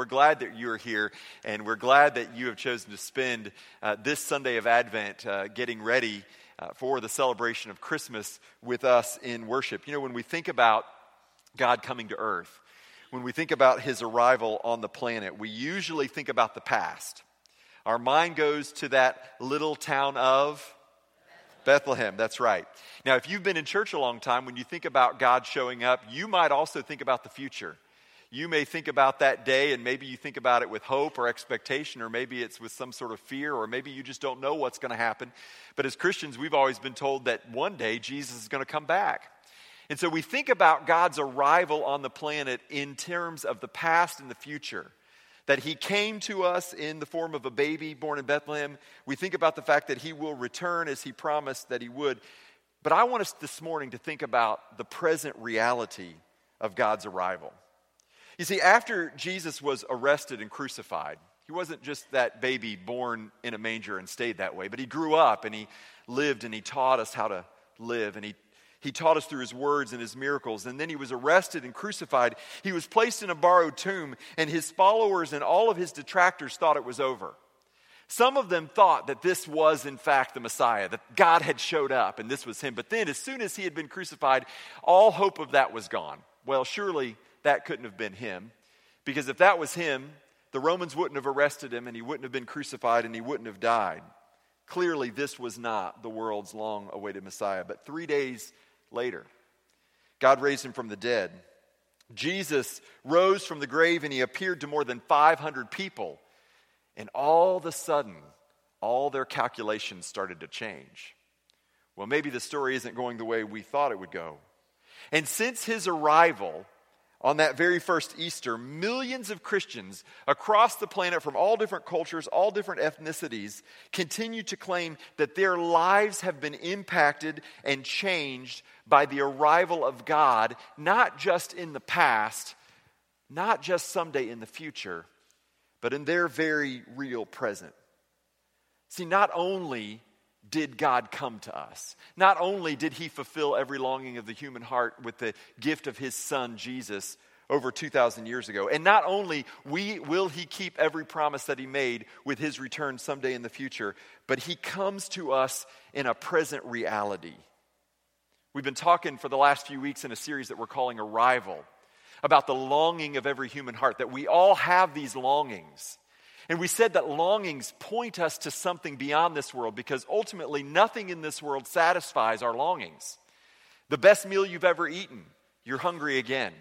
We're glad that you are here, and we're glad that you have chosen to spend uh, this Sunday of Advent uh, getting ready uh, for the celebration of Christmas with us in worship. You know, when we think about God coming to earth, when we think about his arrival on the planet, we usually think about the past. Our mind goes to that little town of Bethlehem, that's right. Now, if you've been in church a long time, when you think about God showing up, you might also think about the future. You may think about that day and maybe you think about it with hope or expectation, or maybe it's with some sort of fear, or maybe you just don't know what's going to happen. But as Christians, we've always been told that one day Jesus is going to come back. And so we think about God's arrival on the planet in terms of the past and the future. That he came to us in the form of a baby born in Bethlehem. We think about the fact that he will return as he promised that he would. But I want us this morning to think about the present reality of God's arrival. You see, after Jesus was arrested and crucified, he wasn't just that baby born in a manger and stayed that way, but he grew up and he lived and he taught us how to live and he, he taught us through his words and his miracles. And then he was arrested and crucified. He was placed in a borrowed tomb, and his followers and all of his detractors thought it was over. Some of them thought that this was, in fact, the Messiah, that God had showed up and this was him. But then, as soon as he had been crucified, all hope of that was gone. Well, surely that couldn't have been him. Because if that was him, the Romans wouldn't have arrested him and he wouldn't have been crucified and he wouldn't have died. Clearly, this was not the world's long awaited Messiah. But three days later, God raised him from the dead. Jesus rose from the grave and he appeared to more than 500 people. And all of a sudden, all their calculations started to change. Well, maybe the story isn't going the way we thought it would go. And since his arrival, on that very first Easter, millions of Christians across the planet from all different cultures, all different ethnicities, continue to claim that their lives have been impacted and changed by the arrival of God, not just in the past, not just someday in the future, but in their very real present. See, not only did God come to us. Not only did he fulfill every longing of the human heart with the gift of his son, Jesus, over 2,000 years ago, and not only we, will he keep every promise that he made with his return someday in the future, but he comes to us in a present reality. We've been talking for the last few weeks in a series that we're calling Arrival about the longing of every human heart, that we all have these longings. And we said that longings point us to something beyond this world because ultimately nothing in this world satisfies our longings. The best meal you've ever eaten, you're hungry again.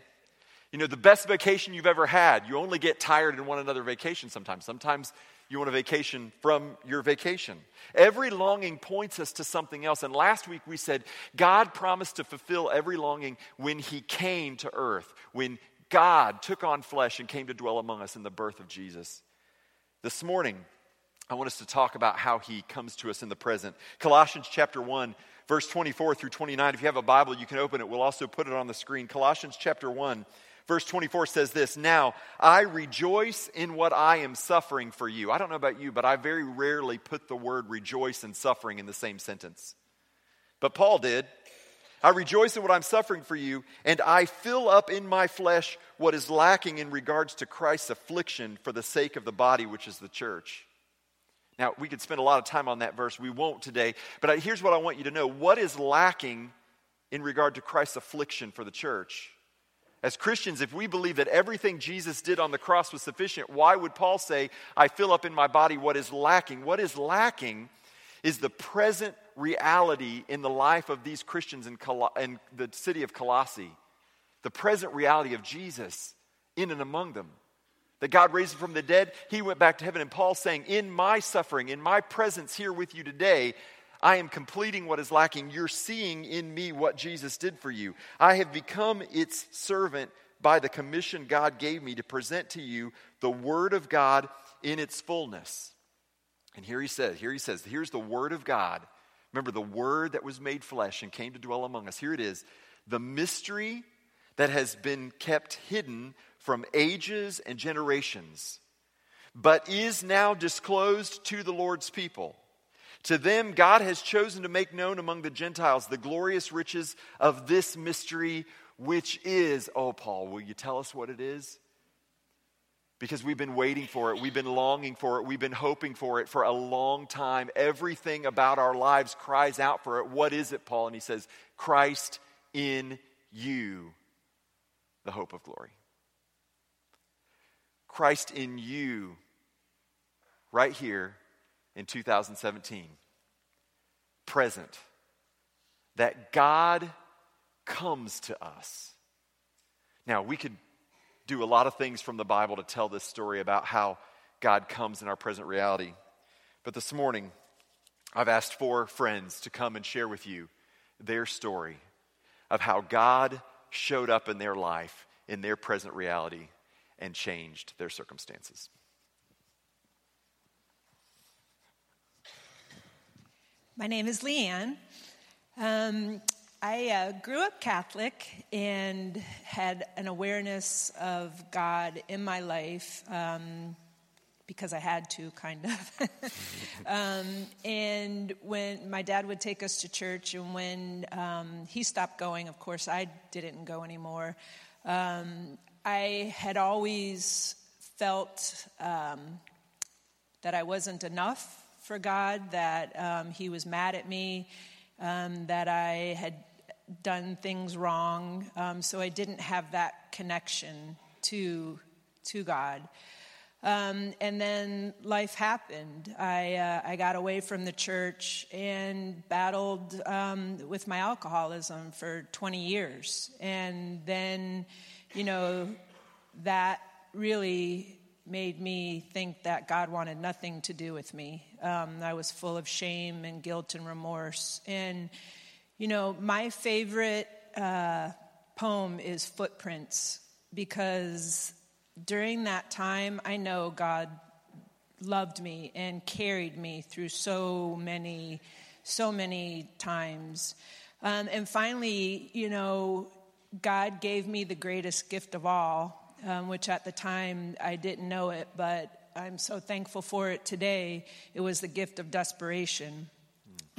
You know, the best vacation you've ever had, you only get tired and want another vacation sometimes. Sometimes you want a vacation from your vacation. Every longing points us to something else. And last week we said God promised to fulfill every longing when He came to earth, when God took on flesh and came to dwell among us in the birth of Jesus. This morning, I want us to talk about how he comes to us in the present. Colossians chapter 1, verse 24 through 29. If you have a Bible, you can open it. We'll also put it on the screen. Colossians chapter 1, verse 24 says this Now I rejoice in what I am suffering for you. I don't know about you, but I very rarely put the word rejoice and suffering in the same sentence. But Paul did. I rejoice in what I'm suffering for you, and I fill up in my flesh what is lacking in regards to Christ's affliction for the sake of the body, which is the church. Now, we could spend a lot of time on that verse. We won't today. But here's what I want you to know what is lacking in regard to Christ's affliction for the church? As Christians, if we believe that everything Jesus did on the cross was sufficient, why would Paul say, I fill up in my body what is lacking? What is lacking is the present reality in the life of these Christians in, Col- in the city of Colossae. The present reality of Jesus in and among them. That God raised him from the dead, he went back to heaven. And Paul saying, In my suffering, in my presence here with you today, I am completing what is lacking. You're seeing in me what Jesus did for you. I have become its servant by the commission God gave me to present to you the Word of God in its fullness. And here he says, here he says, here's the Word of God Remember, the Word that was made flesh and came to dwell among us. Here it is the mystery that has been kept hidden from ages and generations, but is now disclosed to the Lord's people. To them, God has chosen to make known among the Gentiles the glorious riches of this mystery, which is, oh, Paul, will you tell us what it is? Because we've been waiting for it, we've been longing for it, we've been hoping for it for a long time. Everything about our lives cries out for it. What is it, Paul? And he says, Christ in you, the hope of glory. Christ in you, right here in 2017, present, that God comes to us. Now, we could do a lot of things from the Bible to tell this story about how God comes in our present reality. But this morning, I've asked four friends to come and share with you their story of how God showed up in their life, in their present reality, and changed their circumstances. My name is Leanne. Um, I uh, grew up Catholic and had an awareness of God in my life um, because I had to, kind of. um, and when my dad would take us to church, and when um, he stopped going, of course, I didn't go anymore. Um, I had always felt um, that I wasn't enough for God, that um, He was mad at me. Um, that I had done things wrong, um, so I didn't have that connection to to God. Um, and then life happened. I uh, I got away from the church and battled um, with my alcoholism for 20 years, and then, you know, that really made me think that God wanted nothing to do with me. Um, I was full of shame and guilt and remorse, and you know, my favorite uh, poem is Footprints because during that time, I know God loved me and carried me through so many, so many times. Um, and finally, you know, God gave me the greatest gift of all, um, which at the time I didn't know it, but I'm so thankful for it today. It was the gift of desperation.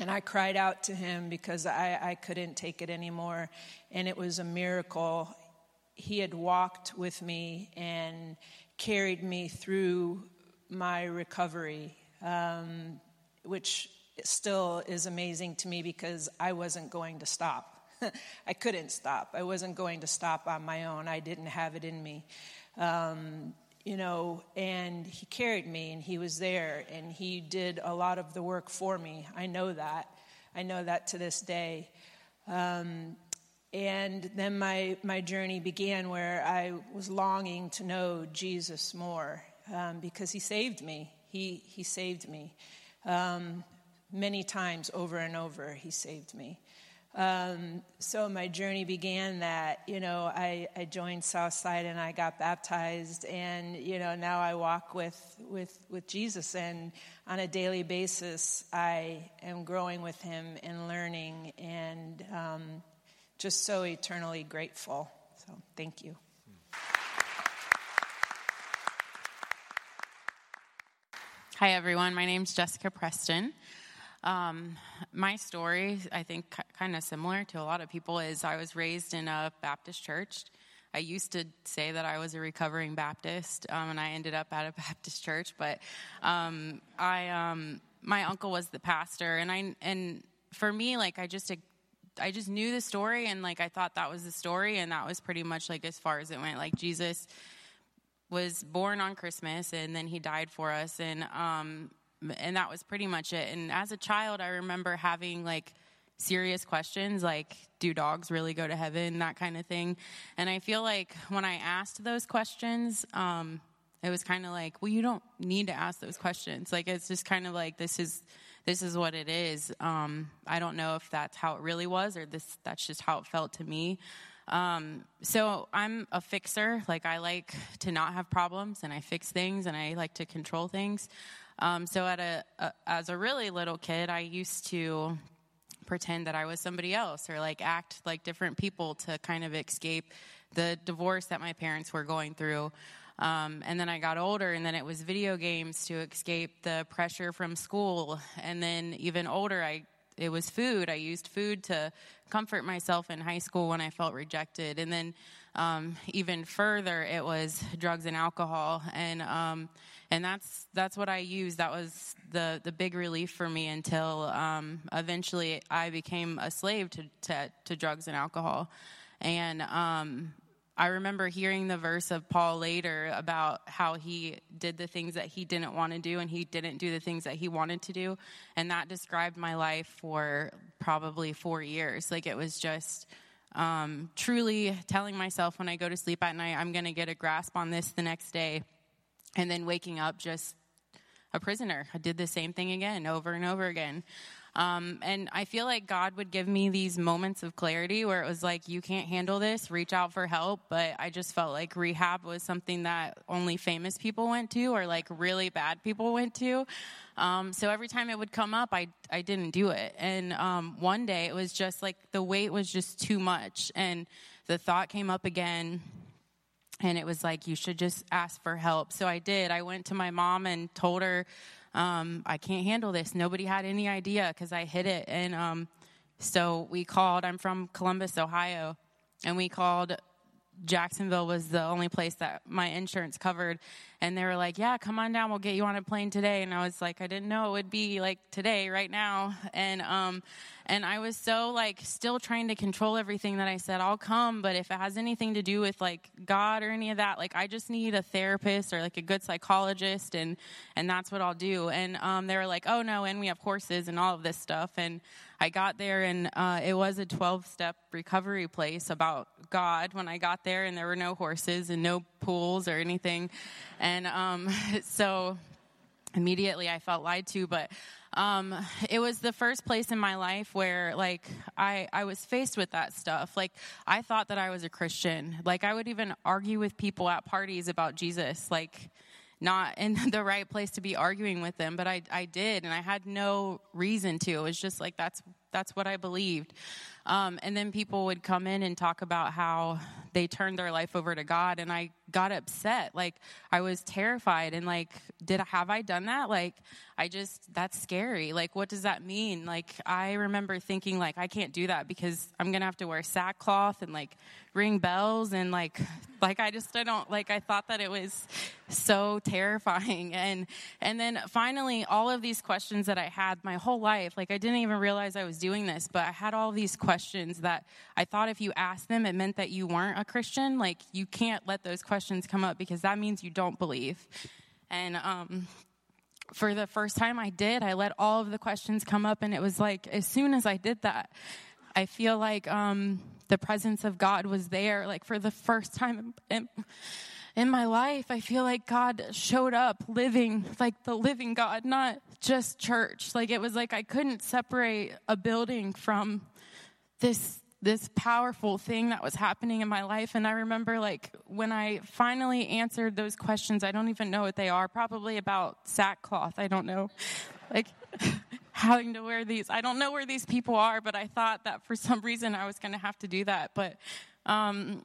And I cried out to him because I, I couldn't take it anymore. And it was a miracle. He had walked with me and carried me through my recovery, um, which still is amazing to me because I wasn't going to stop. I couldn't stop. I wasn't going to stop on my own. I didn't have it in me. Um, you know, and he carried me and he was there and he did a lot of the work for me. I know that. I know that to this day. Um, and then my, my journey began where I was longing to know Jesus more um, because he saved me. He, he saved me. Um, many times over and over, he saved me. Um, so my journey began that, you know, I, I joined Southside and I got baptized and, you know, now I walk with, with, with Jesus and on a daily basis I am growing with him and learning and um, just so eternally grateful. So thank you. Hi, everyone. My name is Jessica Preston. Um, my story, I think, kind of similar to a lot of people, is I was raised in a Baptist church. I used to say that I was a recovering Baptist, um, and I ended up at a Baptist church. But um, I, um, my uncle was the pastor, and I, and for me, like I just, I just knew the story, and like I thought that was the story, and that was pretty much like as far as it went. Like Jesus was born on Christmas, and then he died for us, and um, and that was pretty much it. And as a child, I remember having like serious questions like, do dogs really go to heaven? That kind of thing. And I feel like when I asked those questions, um, it was kind of like, well, you don't need to ask those questions. Like, it's just kind of like, this is. This is what it is. Um, I don't know if that's how it really was, or this that's just how it felt to me. Um, so I'm a fixer. Like I like to not have problems, and I fix things, and I like to control things. Um, so at a, a, as a really little kid, I used to pretend that I was somebody else or like act like different people to kind of escape the divorce that my parents were going through. Um, and then I got older, and then it was video games to escape the pressure from school. And then even older, I it was food. I used food to comfort myself in high school when I felt rejected. And then um, even further, it was drugs and alcohol. And, um, and that's, that's what I used. That was the, the big relief for me until um, eventually I became a slave to, to, to drugs and alcohol. And um, I remember hearing the verse of Paul later about how he did the things that he didn't want to do and he didn't do the things that he wanted to do. And that described my life for probably four years. Like it was just um, truly telling myself when I go to sleep at night, I'm going to get a grasp on this the next day. And then waking up just a prisoner. I did the same thing again over and over again. Um, and I feel like God would give me these moments of clarity where it was like, you can't handle this, reach out for help. But I just felt like rehab was something that only famous people went to or like really bad people went to. Um, so every time it would come up, I, I didn't do it. And um, one day it was just like the weight was just too much. And the thought came up again and it was like you should just ask for help so i did i went to my mom and told her um, I can't handle this. Nobody had any idea because I hid it. And um, so we called, I'm from Columbus, Ohio, and we called Jacksonville was the only place that my insurance covered. And they were like, yeah, come on down. We'll get you on a plane today. And I was like, I didn't know it would be like today, right now. And, um, and I was so like still trying to control everything that I said, I'll come. But if it has anything to do with like God or any of that, like I just need a therapist or like a good psychologist. And, and that's what I'll do. And, um, they were like, oh no, and we have horses and all of this stuff. And, I got there and uh, it was a 12 step recovery place about God when I got there, and there were no horses and no pools or anything. And um, so immediately I felt lied to, but um, it was the first place in my life where like I, I was faced with that stuff like i thought that i was a christian like i would even argue with people at parties about jesus like not in the right place to be arguing with them, but I, I did, and I had no reason to. It was just like that's that's what I believed. Um, and then people would come in and talk about how they turned their life over to God, and I got upset. Like I was terrified, and like, did have I done that? Like I just that's scary. Like what does that mean? Like I remember thinking like I can't do that because I'm gonna have to wear sackcloth and like ring bells and like like I just I don't like I thought that it was so terrifying and and then finally all of these questions that I had my whole life like I didn't even realize I was doing this but I had all these questions that I thought if you asked them it meant that you weren't a Christian like you can't let those questions come up because that means you don't believe and um for the first time I did, I let all of the questions come up, and it was like, as soon as I did that, I feel like um, the presence of God was there. Like for the first time in, in my life, I feel like God showed up living, like the living God, not just church. Like it was like I couldn't separate a building from this this powerful thing that was happening in my life and i remember like when i finally answered those questions i don't even know what they are probably about sackcloth i don't know like having to wear these. I don't know where these people are, but I thought that for some reason I was going to have to do that. But um,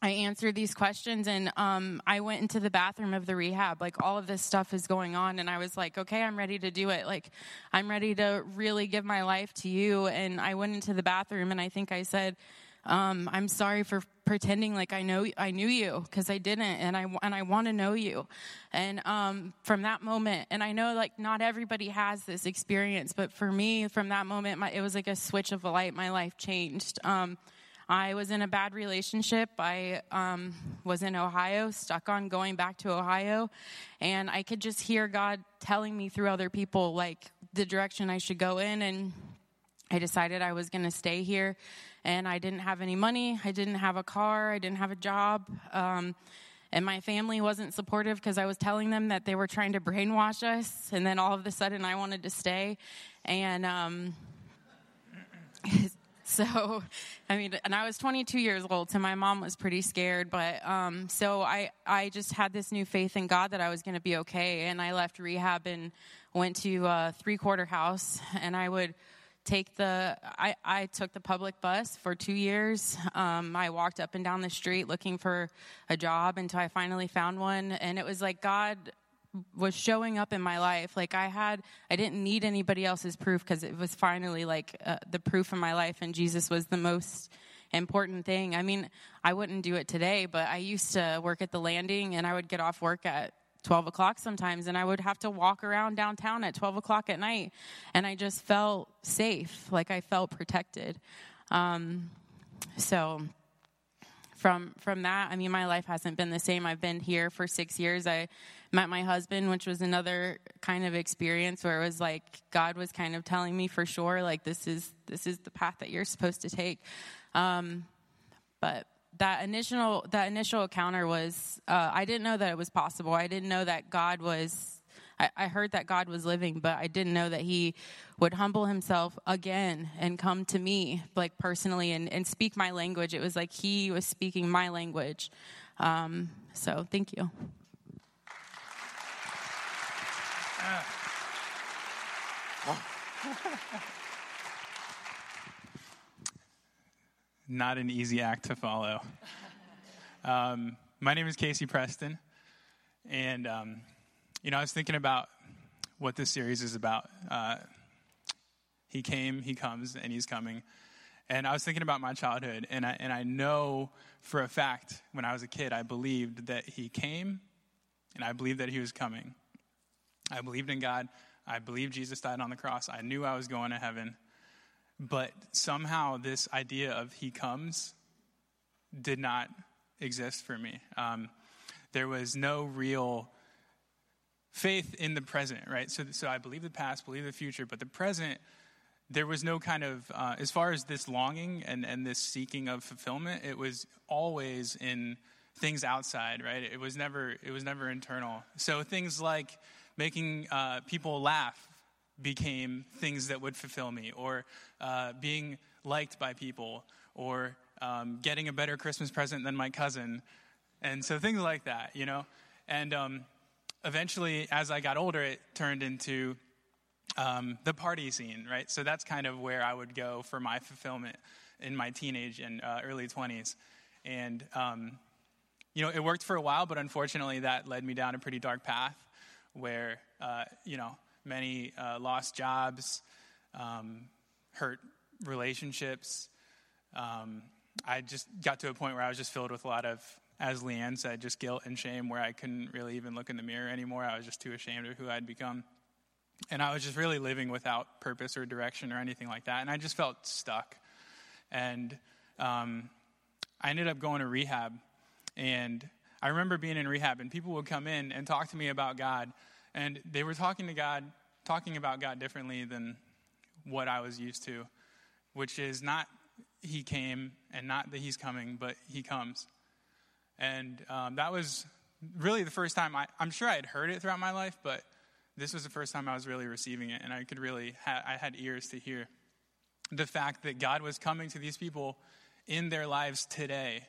I answered these questions and um, I went into the bathroom of the rehab. Like all of this stuff is going on, and I was like, okay, I'm ready to do it. Like I'm ready to really give my life to you. And I went into the bathroom and I think I said, um, I'm sorry for pretending like I know I knew you because I didn't, and I and I want to know you. And um, from that moment, and I know like not everybody has this experience, but for me, from that moment, my, it was like a switch of a light. My life changed. Um, I was in a bad relationship. I um, was in Ohio, stuck on going back to Ohio, and I could just hear God telling me through other people like the direction I should go in, and I decided I was going to stay here and I didn't have any money. I didn't have a car. I didn't have a job. Um, and my family wasn't supportive because I was telling them that they were trying to brainwash us. And then all of a sudden, I wanted to stay. And um, so, I mean, and I was 22 years old, so my mom was pretty scared. But um, so I, I just had this new faith in God that I was going to be okay. And I left rehab and went to a three quarter house, and I would take the I, I took the public bus for two years um, i walked up and down the street looking for a job until i finally found one and it was like god was showing up in my life like i had i didn't need anybody else's proof because it was finally like uh, the proof in my life and jesus was the most important thing. I mean, I wouldn't do it today, but I used to work at the landing and I would get off work at 12 o'clock sometimes and I would have to walk around downtown at 12 o'clock at night. And I just felt safe, like I felt protected. Um, so from from that i mean my life hasn't been the same i've been here for six years i met my husband which was another kind of experience where it was like god was kind of telling me for sure like this is this is the path that you're supposed to take um, but that initial that initial encounter was uh, I didn't know that it was possible. I didn't know that God was. I, heard that God was living, but I didn't know that He would humble Himself again and come to me, like personally, and, and speak my language. It was like He was speaking my language. Um, so, thank you. not an easy act to follow. Um, my name is Casey Preston, and um, you know I was thinking about what this series is about. Uh, he came, he comes, and he's coming. And I was thinking about my childhood, and I, and I know for a fact when I was a kid, I believed that he came, and I believed that he was coming. I believed in God. I believed Jesus died on the cross. I knew I was going to heaven. But somehow, this idea of he comes did not exist for me. Um, there was no real faith in the present, right? So, so I believe the past, believe the future, but the present, there was no kind of, uh, as far as this longing and, and this seeking of fulfillment, it was always in things outside, right? It was never, it was never internal. So things like making uh, people laugh became things that would fulfill me, or uh, being liked by people, or um, getting a better Christmas present than my cousin. And so things like that, you know? And um, eventually, as I got older, it turned into um, the party scene, right? So that's kind of where I would go for my fulfillment in my teenage and uh, early 20s. And, um, you know, it worked for a while, but unfortunately, that led me down a pretty dark path where, uh, you know, many uh, lost jobs, um, hurt relationships. Um, I just got to a point where I was just filled with a lot of, as Leanne said, just guilt and shame where I couldn't really even look in the mirror anymore. I was just too ashamed of who I'd become. And I was just really living without purpose or direction or anything like that. And I just felt stuck. And um, I ended up going to rehab. And I remember being in rehab, and people would come in and talk to me about God. And they were talking to God, talking about God differently than what I was used to, which is not He came and not that He's coming, but He comes. And um, that was really the first time I, I'm sure I had heard it throughout my life, but this was the first time I was really receiving it, and I could really, ha- I had ears to hear the fact that God was coming to these people in their lives today,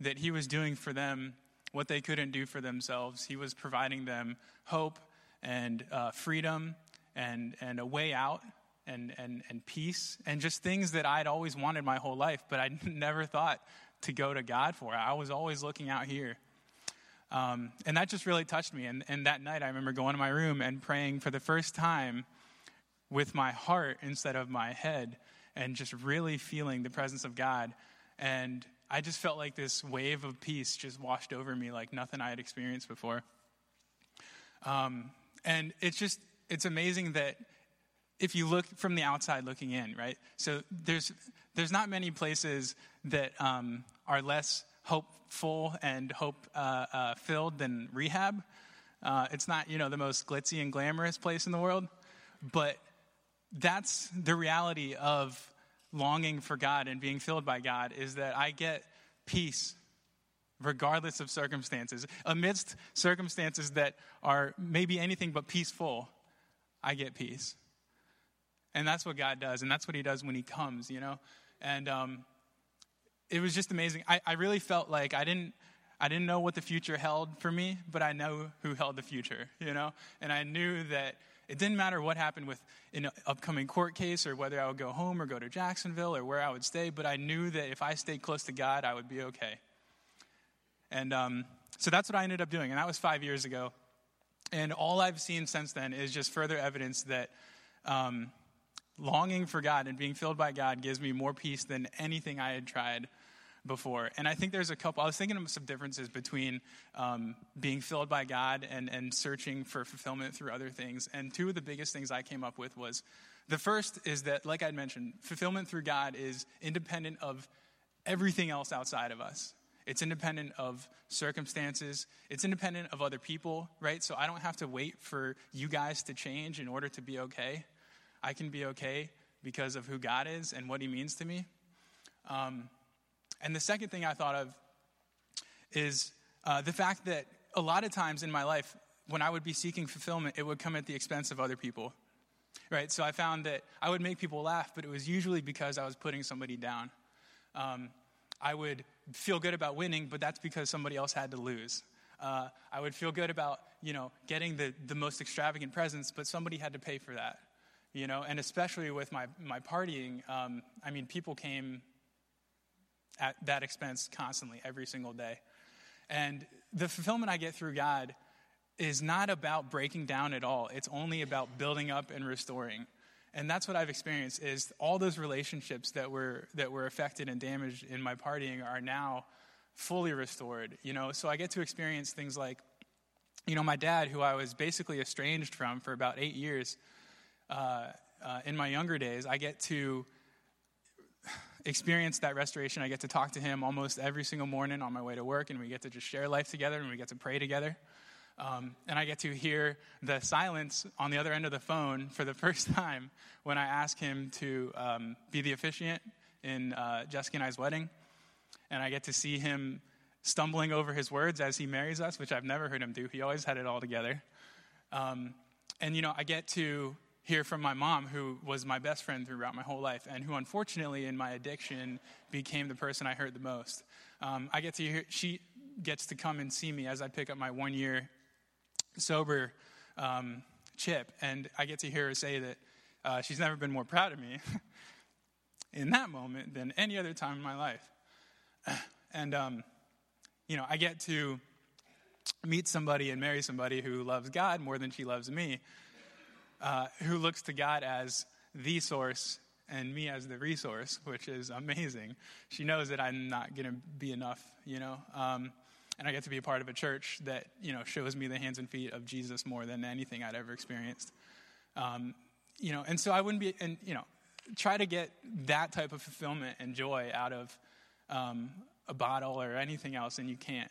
that He was doing for them what they couldn't do for themselves. He was providing them hope and uh, freedom and, and a way out and, and, and peace and just things that I'd always wanted my whole life, but I never thought to go to God for. I was always looking out here. Um, and that just really touched me. And, and that night, I remember going to my room and praying for the first time with my heart instead of my head and just really feeling the presence of God. And I just felt like this wave of peace just washed over me like nothing I had experienced before. Um, and it's just, it's amazing that if you look from the outside looking in, right? So there's, there's not many places that um, are less hopeful and hope uh, uh, filled than rehab. Uh, it's not, you know, the most glitzy and glamorous place in the world, but that's the reality of longing for God and being filled by God is that I get peace regardless of circumstances. Amidst circumstances that are maybe anything but peaceful, I get peace. And that's what God does, and that's what He does when He comes, you know? And um, it was just amazing. I, I really felt like I didn't. I didn't know what the future held for me, but I know who held the future, you know? And I knew that it didn't matter what happened with an upcoming court case or whether I would go home or go to Jacksonville or where I would stay, but I knew that if I stayed close to God, I would be okay. And um, so that's what I ended up doing. And that was five years ago. And all I've seen since then is just further evidence that um, longing for God and being filled by God gives me more peace than anything I had tried before. And I think there's a couple, I was thinking of some differences between um, being filled by God and, and searching for fulfillment through other things. And two of the biggest things I came up with was the first is that, like I mentioned, fulfillment through God is independent of everything else outside of us. It's independent of circumstances. It's independent of other people, right? So I don't have to wait for you guys to change in order to be okay. I can be okay because of who God is and what He means to me. Um, and the second thing I thought of is uh, the fact that a lot of times in my life, when I would be seeking fulfillment, it would come at the expense of other people. Right? So I found that I would make people laugh, but it was usually because I was putting somebody down. Um, I would feel good about winning, but that's because somebody else had to lose. Uh, I would feel good about, you know, getting the, the most extravagant presents, but somebody had to pay for that you know, and especially with my, my partying, um, I mean, people came at that expense constantly, every single day. And the fulfillment I get through God is not about breaking down at all. It's only about building up and restoring. And that's what I've experienced is all those relationships that were that were affected and damaged in my partying are now fully restored. You know, so I get to experience things like, you know, my dad, who I was basically estranged from for about eight years, uh, uh, in my younger days, I get to experience that restoration. I get to talk to him almost every single morning on my way to work, and we get to just share life together and we get to pray together. Um, and I get to hear the silence on the other end of the phone for the first time when I ask him to um, be the officiant in uh, Jessica and I's wedding. And I get to see him stumbling over his words as he marries us, which I've never heard him do. He always had it all together. Um, and, you know, I get to hear from my mom, who was my best friend throughout my whole life, and who unfortunately in my addiction became the person I hurt the most. Um, I get to hear, she gets to come and see me as I pick up my one year sober um, chip, and I get to hear her say that uh, she's never been more proud of me in that moment than any other time in my life. And, um, you know, I get to meet somebody and marry somebody who loves God more than she loves me uh, who looks to God as the source and me as the resource, which is amazing. She knows that I'm not going to be enough, you know. Um, and I get to be a part of a church that you know shows me the hands and feet of Jesus more than anything I'd ever experienced. Um, you know, and so I wouldn't be, and you know, try to get that type of fulfillment and joy out of um, a bottle or anything else, and you can't.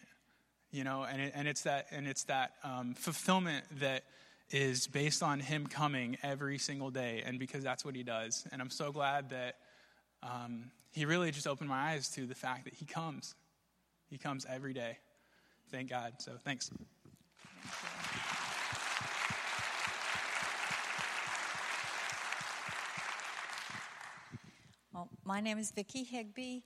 You know, and it, and it's that and it's that um, fulfillment that is based on him coming every single day, and because that's what he does. And I'm so glad that um, he really just opened my eyes to the fact that he comes. He comes every day. Thank God. So thanks. Well, my name is Vicki Higby,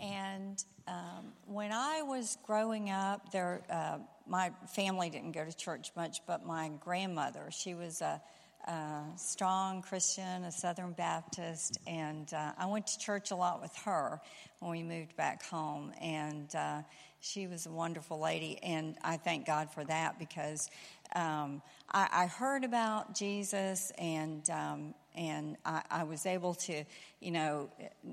and um, when I was growing up, there uh, my family didn't go to church much, but my grandmother, she was a, a strong Christian, a Southern Baptist, and uh, I went to church a lot with her when we moved back home. And uh, she was a wonderful lady, and I thank God for that because um, I, I, heard about Jesus and um, and I, I, was able to, you know,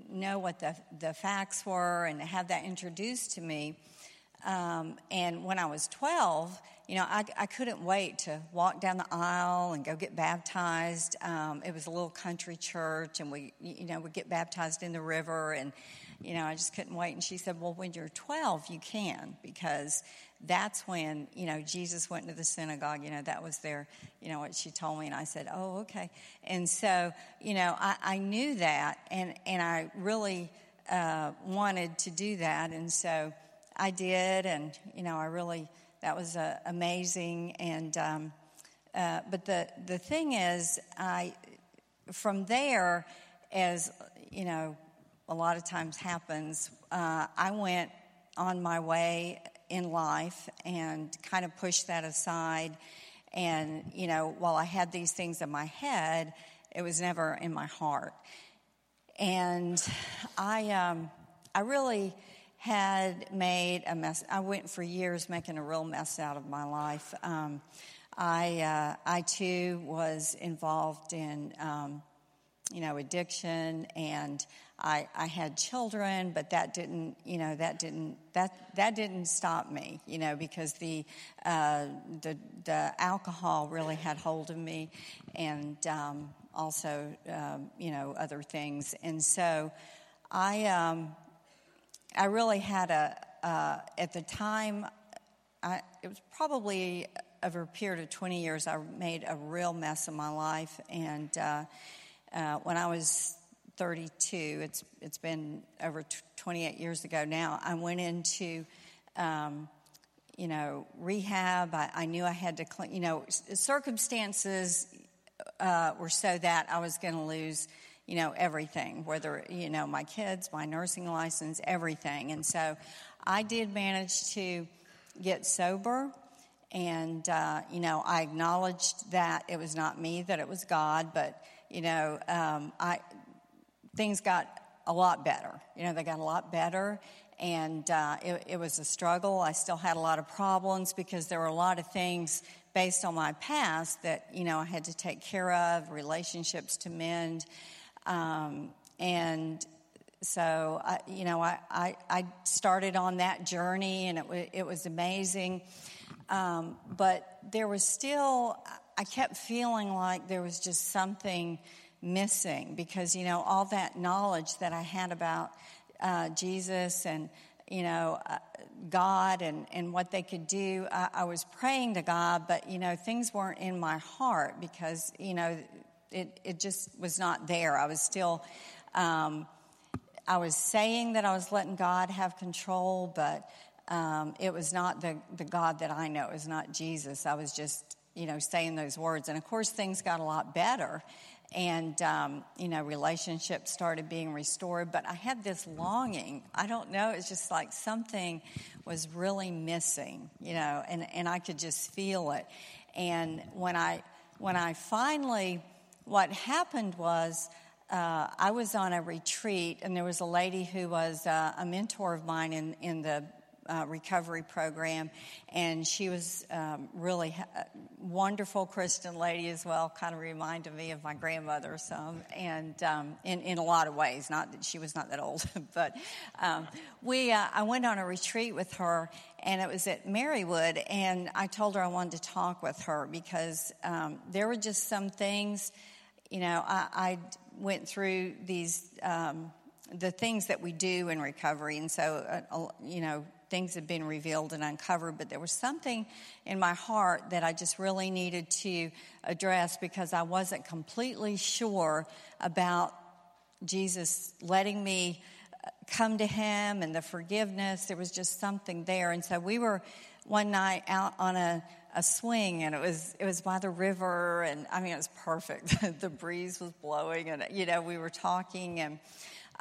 know what the the facts were and have that introduced to me. Um, and when I was 12, you know, I, I, couldn't wait to walk down the aisle and go get baptized. Um, it was a little country church, and we, you know, would get baptized in the river, and you know, I just couldn't wait. And she said, "Well, when you're 12, you can because that's when you know Jesus went to the synagogue. You know, that was their, you know, what she told me." And I said, "Oh, okay." And so, you know, I, I knew that, and and I really uh, wanted to do that, and so. I did, and you know, I really that was uh, amazing. And um, uh, but the the thing is, I from there, as you know, a lot of times happens. Uh, I went on my way in life and kind of pushed that aside. And you know, while I had these things in my head, it was never in my heart. And I, um, I really had made a mess. I went for years making a real mess out of my life. Um, I, uh, I too was involved in um, you know, addiction, and I, I had children, but that didn't, you know, that didn't that that didn't stop me, you know, because the uh, the the alcohol really had hold of me, and um, also, um, you know, other things, and so I um, I really had a uh, at the time, I, it was probably over a period of 20 years, I made a real mess of my life. And uh, uh, when I was 32, it's, it's been over t- 28 years ago now, I went into, um, you know, rehab. I, I, knew I had to clean, you know, circumstances uh, were so that I was going to lose you know, everything, whether, you know, my kids, my nursing license, everything. And so I did manage to get sober. And, uh, you know, I acknowledged that it was not me, that it was God, but, you know, um, I, things got a lot better. You know, they got a lot better. And uh, it, it was a struggle. I still had a lot of problems because there were a lot of things based on my past that, you know, I had to take care of, relationships to mend. Um, and so, I, you know, I, I, I, started on that journey and it, w- it was amazing. Um, but there was still, I kept feeling like there was just something missing because, you know, all that knowledge that I had about uh, Jesus and, you know, uh, God and, and what they could do, I, I was praying to God, but, you know, things weren't in my heart because, you know, it, it just was not there. I was still, um, I was saying that I was letting God have control, but um, it was not the, the God that I know. It was not Jesus. I was just, you know, saying those words. And of course, things got a lot better. And, um, you know, relationships started being restored. But I had this longing. I don't know. It's just like something was really missing, you know, and, and I could just feel it. And when I, when I finally, what happened was uh, I was on a retreat, and there was a lady who was uh, a mentor of mine in, in the uh, recovery program, and she was um, really a wonderful Christian lady as well. Kind of reminded me of my grandmother some, and um, in in a lot of ways. Not that she was not that old, but um, we uh, I went on a retreat with her, and it was at Marywood, and I told her I wanted to talk with her because um, there were just some things you know, I, I went through these, um, the things that we do in recovery. And so, uh, you know, things have been revealed and uncovered, but there was something in my heart that I just really needed to address because I wasn't completely sure about Jesus letting me uh, come to Him and the forgiveness. There was just something there. And so we were one night out on a a swing and it was it was by the river and I mean it was perfect. the breeze was blowing and you know we were talking and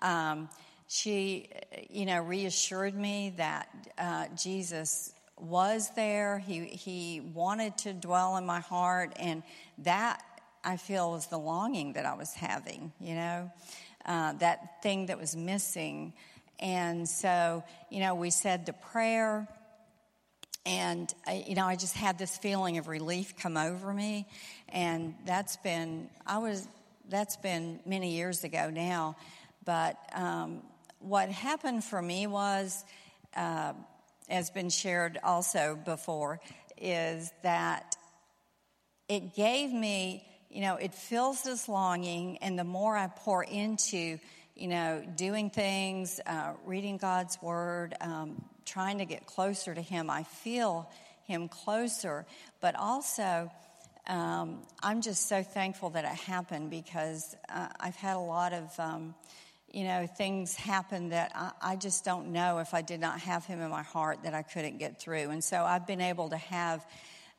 um, she you know reassured me that uh, Jesus was there. He he wanted to dwell in my heart and that I feel was the longing that I was having. You know uh, that thing that was missing. And so, you know, we said the prayer, and I, you know i just had this feeling of relief come over me and that's been i was that's been many years ago now but um, what happened for me was uh, has been shared also before is that it gave me you know it fills this longing and the more i pour into you know doing things uh, reading god's word um, trying to get closer to Him. I feel Him closer, but also um, I'm just so thankful that it happened because uh, I've had a lot of. Um, you know, things happen that I, I, just don't know if I did not have him in my heart that I couldn't get through. And so I've been able to have,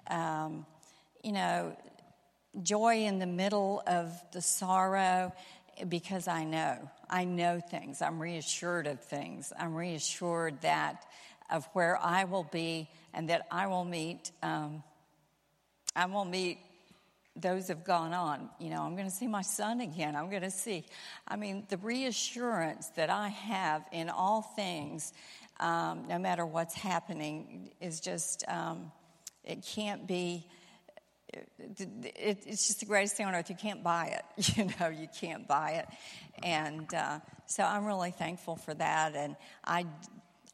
um, you know, joy in the middle of the sorrow because I know. I know things. I'm reassured of things. I'm reassured that of where I will be and that I will meet. Um, I will meet those have gone on. You know, I'm going to see my son again. I'm going to see. I mean, the reassurance that I have in all things, um, no matter what's happening, is just, um, it can't be, it, it's just the greatest thing on earth. You can't buy it. You know, you can't buy it. And uh, so I'm really thankful for that. And I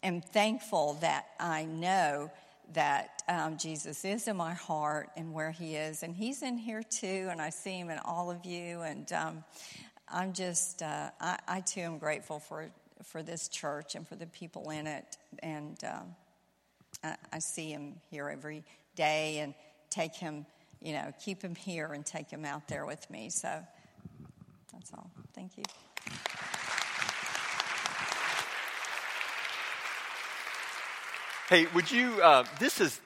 am thankful that I know that um, Jesus is in my heart and where He is. And He's in here too. And I see Him in all of you. And um, I'm just, uh, I, I, too am grateful for, for this church and for the people in it. And um, I, I see Him here every day and take Him you know, keep him here and take him out there with me. So that's all. Thank you. Hey, would you? Uh, this is.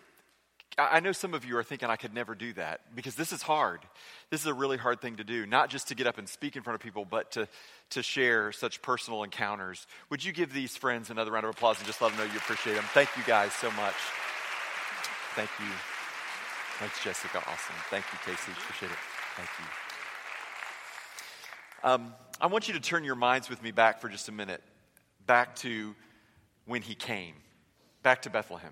I know some of you are thinking I could never do that because this is hard. This is a really hard thing to do, not just to get up and speak in front of people, but to, to share such personal encounters. Would you give these friends another round of applause and just let them know you appreciate them? Thank you guys so much. Thank you. Thanks, Jessica. Awesome. Thank you, Casey. Appreciate it. Thank you. Um, I want you to turn your minds with me back for just a minute, back to when he came, back to Bethlehem.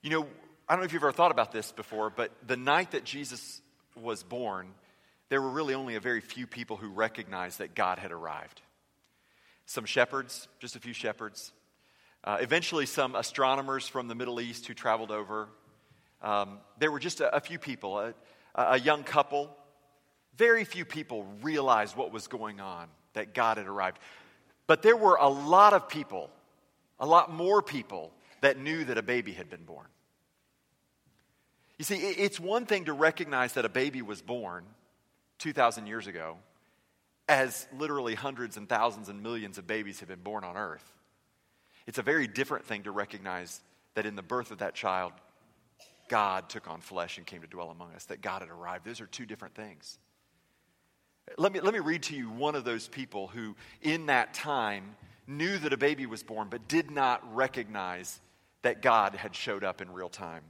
You know, I don't know if you've ever thought about this before, but the night that Jesus was born, there were really only a very few people who recognized that God had arrived. Some shepherds, just a few shepherds. Uh, eventually, some astronomers from the Middle East who traveled over um, there were just a, a few people, a, a young couple. Very few people realized what was going on, that God had arrived. But there were a lot of people, a lot more people, that knew that a baby had been born. You see, it's one thing to recognize that a baby was born 2,000 years ago, as literally hundreds and thousands and millions of babies have been born on earth. It's a very different thing to recognize that in the birth of that child, God took on flesh and came to dwell among us, that God had arrived. Those are two different things. Let me, let me read to you one of those people who, in that time, knew that a baby was born, but did not recognize that God had showed up in real time.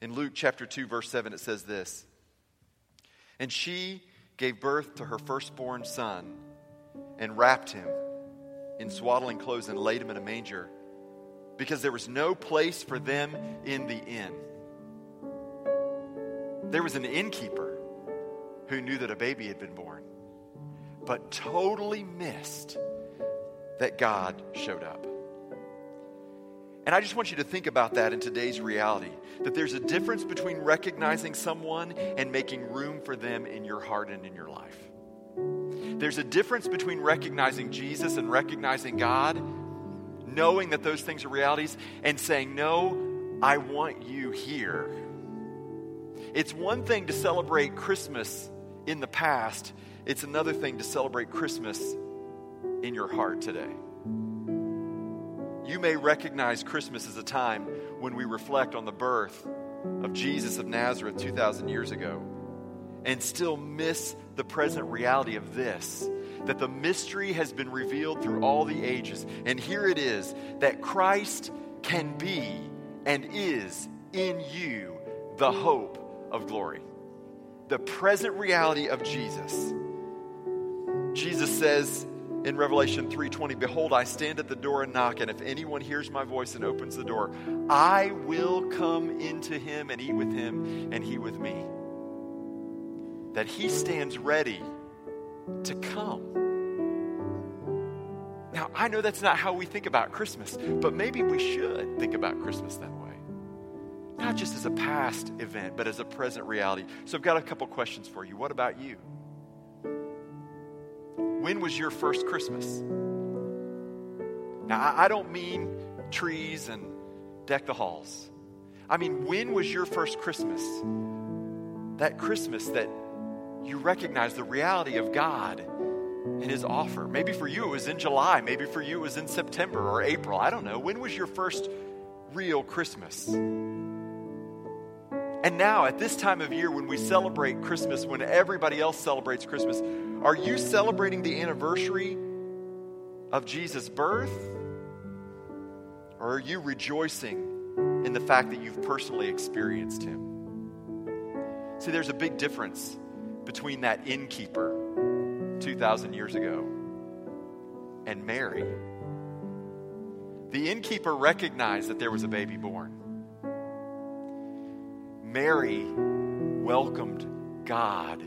In Luke chapter 2, verse 7, it says this And she gave birth to her firstborn son and wrapped him in swaddling clothes and laid him in a manger because there was no place for them in the inn. There was an innkeeper who knew that a baby had been born, but totally missed that God showed up. And I just want you to think about that in today's reality that there's a difference between recognizing someone and making room for them in your heart and in your life. There's a difference between recognizing Jesus and recognizing God, knowing that those things are realities, and saying, No, I want you here it's one thing to celebrate Christmas in the past, it's another thing to celebrate Christmas in your heart today. You may recognize Christmas as a time when we reflect on the birth of Jesus of Nazareth 2,000 years ago and still miss the present reality of this that the mystery has been revealed through all the ages. And here it is that Christ can be and is in you the hope of glory. The present reality of Jesus. Jesus says in Revelation 3:20, "Behold, I stand at the door and knock, and if anyone hears my voice and opens the door, I will come into him and eat with him and he with me." That he stands ready to come. Now, I know that's not how we think about Christmas, but maybe we should think about Christmas that way not just as a past event, but as a present reality. So I've got a couple questions for you. What about you? When was your first Christmas? Now, I don't mean trees and deck the halls. I mean, when was your first Christmas? That Christmas that you recognize the reality of God and His offer. Maybe for you it was in July. Maybe for you it was in September or April. I don't know. When was your first real Christmas? And now, at this time of year, when we celebrate Christmas, when everybody else celebrates Christmas, are you celebrating the anniversary of Jesus' birth? Or are you rejoicing in the fact that you've personally experienced him? See, there's a big difference between that innkeeper 2,000 years ago and Mary. The innkeeper recognized that there was a baby born. Mary welcomed God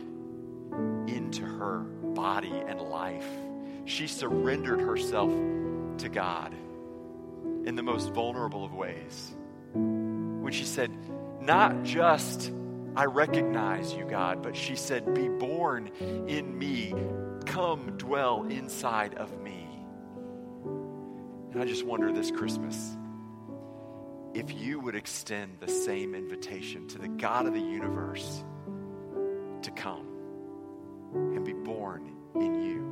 into her body and life. She surrendered herself to God in the most vulnerable of ways. When she said, Not just, I recognize you, God, but she said, Be born in me, come dwell inside of me. And I just wonder this Christmas if you would extend the same invitation to the God of the universe to come and be born in you.